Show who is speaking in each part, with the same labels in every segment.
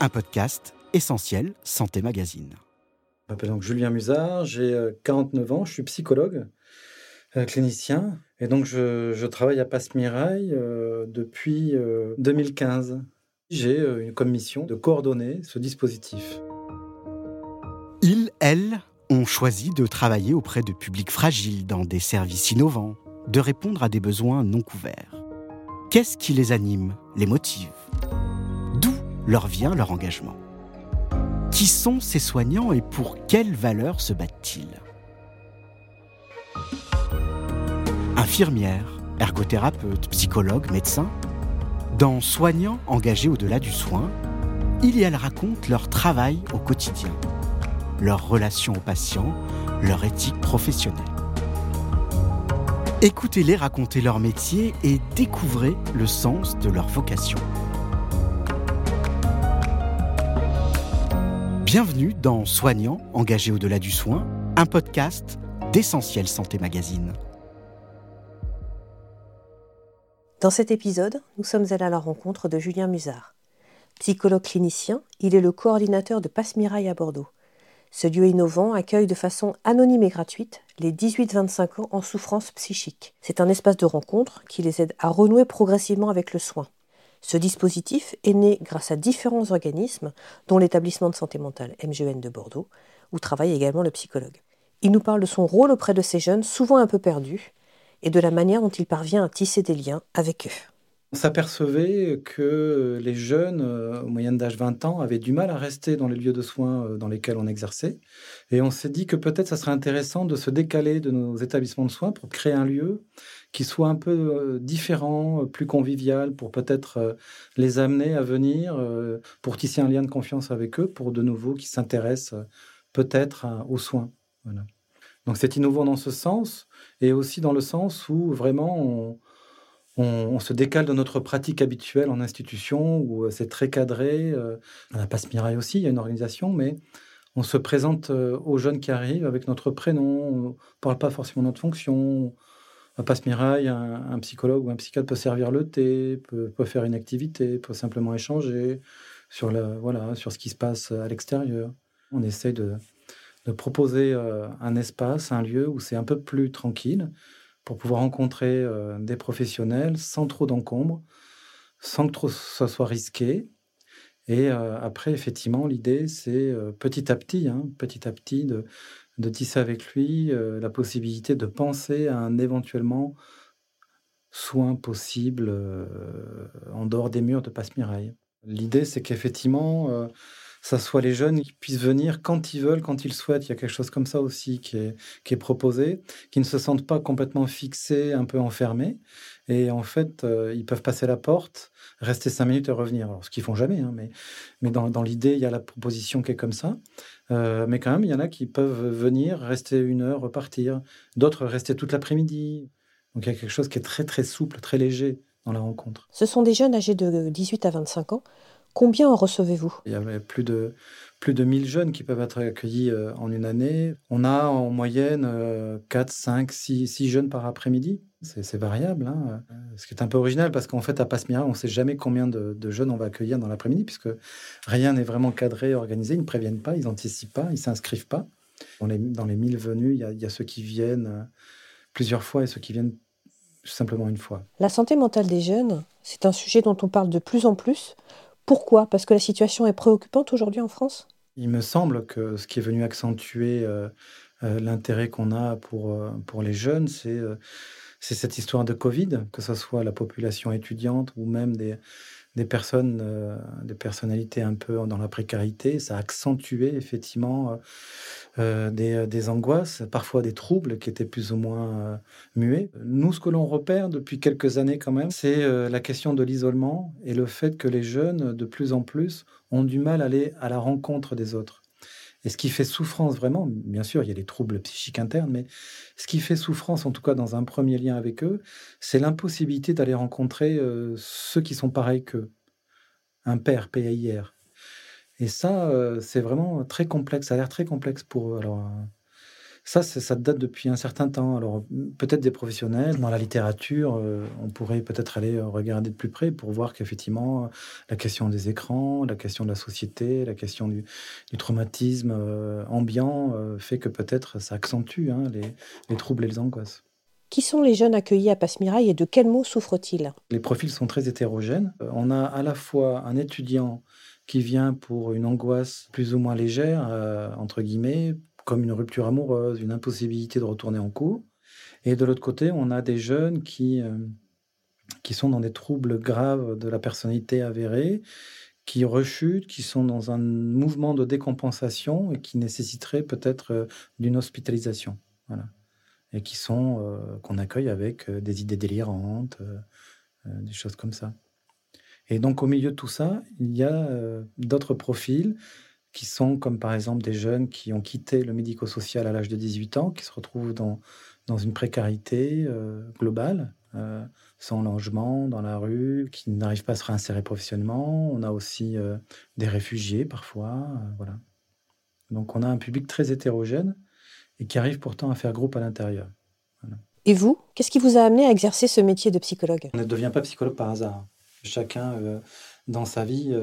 Speaker 1: un podcast essentiel Santé Magazine.
Speaker 2: Je m'appelle donc Julien Musard, j'ai 49 ans, je suis psychologue, euh, clinicien, et donc je, travaille à Passemireille euh, depuis 2015. Euh, j'ai une commission de coordonner ce dispositif.
Speaker 1: Ils, elles, ont choisi de travailler auprès de publics fragiles dans des services innovants, de répondre à des besoins non couverts. Qu'est-ce qui les anime, les motive? Leur vient leur engagement Qui sont ces soignants et pour quelles valeurs se battent-ils? Infirmières, ergothérapeutes, psychologues, médecins Dans Soignants engagés au-delà du soin, ils et elles racontent leur travail au quotidien leur relation aux patients, leur éthique professionnelle. Écoutez-les raconter leur métier et découvrez le sens de leur vocation. Bienvenue dans Soignants engagés au-delà du soin, un podcast d'Essentiel Santé Magazine.
Speaker 3: Dans cet épisode, nous sommes allés à la rencontre de Julien Musard. Psychologue clinicien, il est le coordinateur de Passe-Mirail à Bordeaux. Ce lieu innovant accueille de façon anonyme et gratuite les 18-25 ans en souffrance psychique. C'est un espace de rencontre qui les aide à renouer progressivement avec le soin. Ce dispositif est né grâce à différents organismes, dont l'établissement de santé mentale MGN de Bordeaux, où travaille également le psychologue. Il nous parle de son rôle auprès de ces jeunes souvent un peu perdus et de la manière dont il parvient à tisser des liens avec eux.
Speaker 2: On s'apercevait que les jeunes, euh, au moyen d'âge 20 ans, avaient du mal à rester dans les lieux de soins euh, dans lesquels on exerçait. Et on s'est dit que peut-être ça serait intéressant de se décaler de nos établissements de soins pour créer un lieu qui soit un peu euh, différent, plus convivial, pour peut-être les amener à venir, pour tisser un lien de confiance avec eux, pour de nouveau qui s'intéressent peut-être aux soins. Donc c'est innovant dans ce sens, et aussi dans le sens où vraiment on se décale de notre pratique habituelle en institution où euh, c'est très cadré. Euh, on n'a pas Mirail aussi, il y a une organisation, mais on se présente euh, aux jeunes qui arrivent avec notre prénom, on ne parle pas forcément de notre fonction. À Passe-Mirail, un, psychologue ou un psychiatre peut servir le thé, peut, faire une activité, peut simplement échanger sur, voilà, sur ce qui se passe à l'extérieur. On essaie de, proposer un espace, un lieu où c'est un peu plus tranquille, pour pouvoir rencontrer euh, des professionnels sans trop d'encombre, sans que trop ça soit risqué. Et euh, après, effectivement, l'idée, c'est euh, petit à petit, hein, petit à petit, de, de tisser avec lui la possibilité de penser à un éventuellement soin possible en dehors des murs de Passe-Mirail. L'idée, c'est qu'effectivement, ça soit les jeunes qui puissent venir quand ils veulent, quand ils souhaitent. Il y a quelque chose comme ça aussi qui est, qui est proposé, qui ne se sentent pas complètement fixés, un peu enfermés. Et en fait, euh, ils peuvent passer la porte, rester cinq minutes et revenir. Alors, ce qu'ils font jamais, hein, mais, mais dans, dans l'idée, il y a la proposition qui est comme ça. Euh, mais quand même, il y en a qui peuvent venir, rester une heure, repartir. D'autres rester toute l'après-midi. Donc, il y a quelque chose qui est très, très souple, très léger dans la rencontre.
Speaker 3: Ce sont des jeunes âgés de 18 à 25 ans. Combien en recevez-vous?
Speaker 2: Il y avait plus de, plus de 1000 jeunes qui peuvent être accueillis euh, en une année. On a en moyenne 4, 5, 6, 6 jeunes par après-midi. C'est variable. Hein. Ce qui est un peu original parce qu'en fait, à Passe-Mirail, on ne sait jamais combien de, jeunes on va accueillir dans l'après-midi puisque rien n'est vraiment cadré, organisé. Ils ne préviennent pas, ils n'anticipent pas, ils ne s'inscrivent pas. Dans les, dans les 1000 venus, il y, a, il y a ceux qui viennent euh, plusieurs fois et ceux qui viennent simplement une fois.
Speaker 3: La santé mentale des jeunes, c'est un sujet dont on parle de plus en plus. Pourquoi? Parce que la situation est préoccupante aujourd'hui en France?
Speaker 2: Il me semble que ce qui est venu accentuer euh, euh, l'intérêt qu'on a pour, euh, pour les jeunes, c'est c'est cette histoire de Covid, que ce soit la population étudiante ou même des, des personnes, des personnalités un peu dans la précarité. Ça a accentué effectivement euh, euh, des, angoisses, parfois des troubles qui étaient plus ou moins euh, muets. Nous, ce que l'on repère depuis quelques années quand même, c'est la question de l'isolement et le fait que les jeunes, de plus en plus, ont du mal à aller à la rencontre des autres. Et ce qui fait souffrance vraiment, bien sûr, il y a les troubles psychiques internes, mais ce qui fait souffrance, en tout cas dans un premier lien avec eux, c'est l'impossibilité d'aller rencontrer ceux qui sont pareils qu'eux. Un père, P-A-I-R, et ça, euh, c'est vraiment très complexe. Ça a l'air très complexe pour eux. Alors, euh, Ça, ça date depuis un certain temps. Alors, peut-être des professionnels, dans la littérature, euh, on pourrait peut-être aller regarder de plus près pour voir qu'effectivement, la question des écrans, la question de la société, la question du, traumatisme euh, ambiant euh, fait que peut-être ça accentue hein, les, les troubles et les angoisses.
Speaker 3: Qui sont les jeunes accueillis à Passmirail et de quels maux souffrent-ils?
Speaker 2: Les profils sont très hétérogènes. On a à la fois un étudiant qui vient pour une angoisse plus ou moins légère, entre guillemets, comme une rupture amoureuse, une impossibilité de retourner en cours. Et de l'autre côté, on a des jeunes qui, euh, qui sont dans des troubles graves de la personnalité avérée, qui rechutent, qui sont dans un mouvement de décompensation et qui nécessiteraient peut-être euh, d'une hospitalisation. Voilà. Et qui sont, euh, qu'on accueille avec des idées délirantes, des choses comme ça. Et donc, au milieu de tout ça, il y a d'autres profils qui sont comme par exemple des jeunes qui ont quitté le médico-social à l'âge de 18 ans, qui se retrouvent dans, dans une précarité euh, globale, euh, sans logement, dans la rue, qui n'arrivent pas à se réinsérer professionnellement. On a aussi euh, des réfugiés parfois. voilà. Donc on a un public très hétérogène et qui arrive pourtant à faire groupe à l'intérieur.
Speaker 3: Et vous, qu'est-ce qui vous a amené à exercer ce métier de psychologue?
Speaker 2: On ne devient pas psychologue par hasard. Chacun, dans sa vie,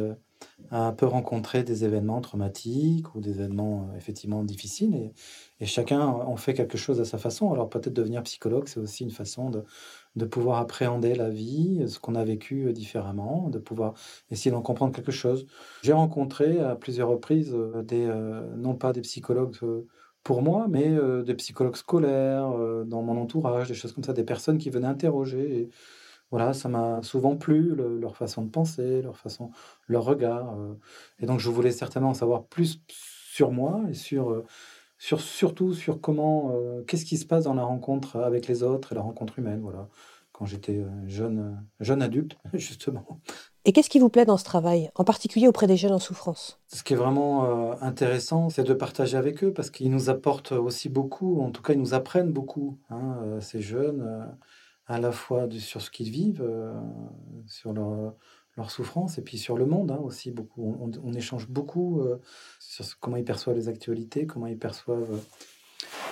Speaker 2: a peu rencontré des événements traumatiques ou des événements euh, effectivement difficiles et, chacun en fait quelque chose à sa façon. Alors peut-être devenir psychologue, c'est aussi une façon de, pouvoir appréhender la vie, ce qu'on a vécu euh, différemment, de pouvoir essayer d'en comprendre quelque chose. J'ai rencontré à plusieurs reprises euh, des, non pas des psychologues pour moi, mais des psychologues scolaires dans mon entourage, des choses comme ça, des personnes qui venaient interroger. Voilà, ça m'a souvent plu, leur façon de penser, leur façon, leur regard. Euh. et donc, je voulais certainement en savoir plus sur moi et sur, euh, sur surtout sur comment, euh, qu'est-ce qui se passe dans la rencontre avec les autres et la rencontre humaine. Voilà, quand j'étais jeune, jeune adulte, justement.
Speaker 3: Et qu'est-ce qui vous plaît dans ce travail, en particulier auprès des jeunes en souffrance?
Speaker 2: Ce qui est vraiment intéressant, c'est de partager avec eux parce qu'ils nous apportent aussi beaucoup, en tout cas, ils nous apprennent beaucoup, hein, ces jeunes à la fois sur ce qu'ils vivent, euh, sur leur, leur, souffrance, et puis sur le monde hein, aussi. Beaucoup. On, échange beaucoup euh, sur comment ils perçoivent les actualités, comment ils perçoivent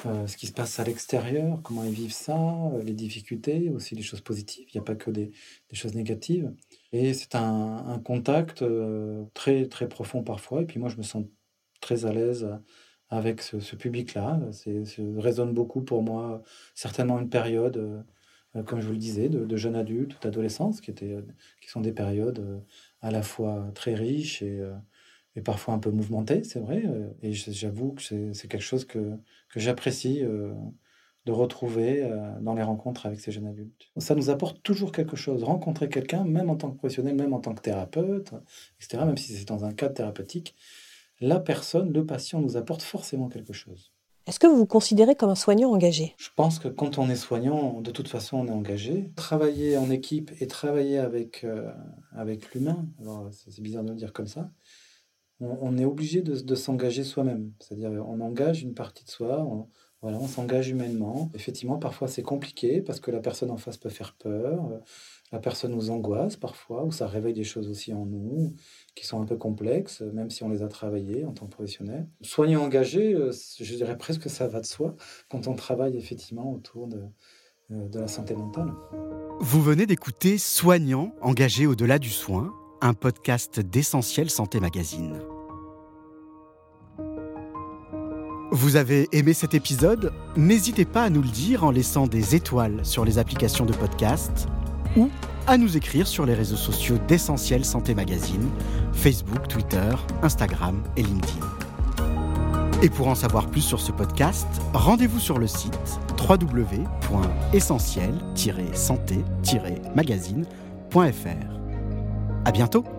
Speaker 2: euh, ce qui se passe à l'extérieur, comment ils vivent ça, les difficultés, aussi les choses positives. Il n'y a pas que des, choses négatives. Et c'est un, contact très, très profond parfois. Et puis moi, je me sens très à l'aise avec ce, ce public-là. Ça résonne beaucoup pour moi, certainement une période comme je vous le disais, de, jeunes adultes ou d'adolescence, qui, étaient, euh, qui sont des périodes euh, à la fois très riches et, et parfois un peu mouvementées, c'est vrai. Et j'avoue que c'est quelque chose que, que j'apprécie de retrouver dans les rencontres avec ces jeunes adultes. Ça nous apporte toujours quelque chose. Rencontrer quelqu'un, même en tant que professionnel, même en tant que thérapeute, etc., même si c'est dans un cadre thérapeutique, la personne, le patient nous apporte forcément quelque chose.
Speaker 3: Est-ce que vous vous considérez comme un soignant engagé?
Speaker 2: Je pense que quand on est soignant, de toute façon, on est engagé. Travailler en équipe et travailler avec, euh, avec l'humain, c'est bizarre de le dire comme ça, on, est obligé de, s'engager soi-même. C'est-à-dire on engage une partie de soi, voilà, on s'engage humainement. Effectivement, parfois c'est compliqué parce que la personne en face peut faire peur, la personne nous angoisse parfois, ou ça réveille des choses aussi en nous qui sont un peu complexes, même si on les a travaillées en tant que professionnel. Soignant engagé, euh, je dirais presque que ça va de soi quand on travaille effectivement autour de, euh, de la santé mentale.
Speaker 1: Vous venez d'écouter Soignant engagé au-delà du soin, un podcast d'Essentiel Santé Magazine. Vous avez aimé cet épisode? N'hésitez pas à nous le dire en laissant des étoiles sur les applications de podcast ou à nous écrire sur les réseaux sociaux d'Essentiel Santé Magazine, Facebook, Twitter, Instagram et LinkedIn. Et pour en savoir plus sur ce podcast, rendez-vous sur le site www.essentiel-santé-magazine.fr. À bientôt!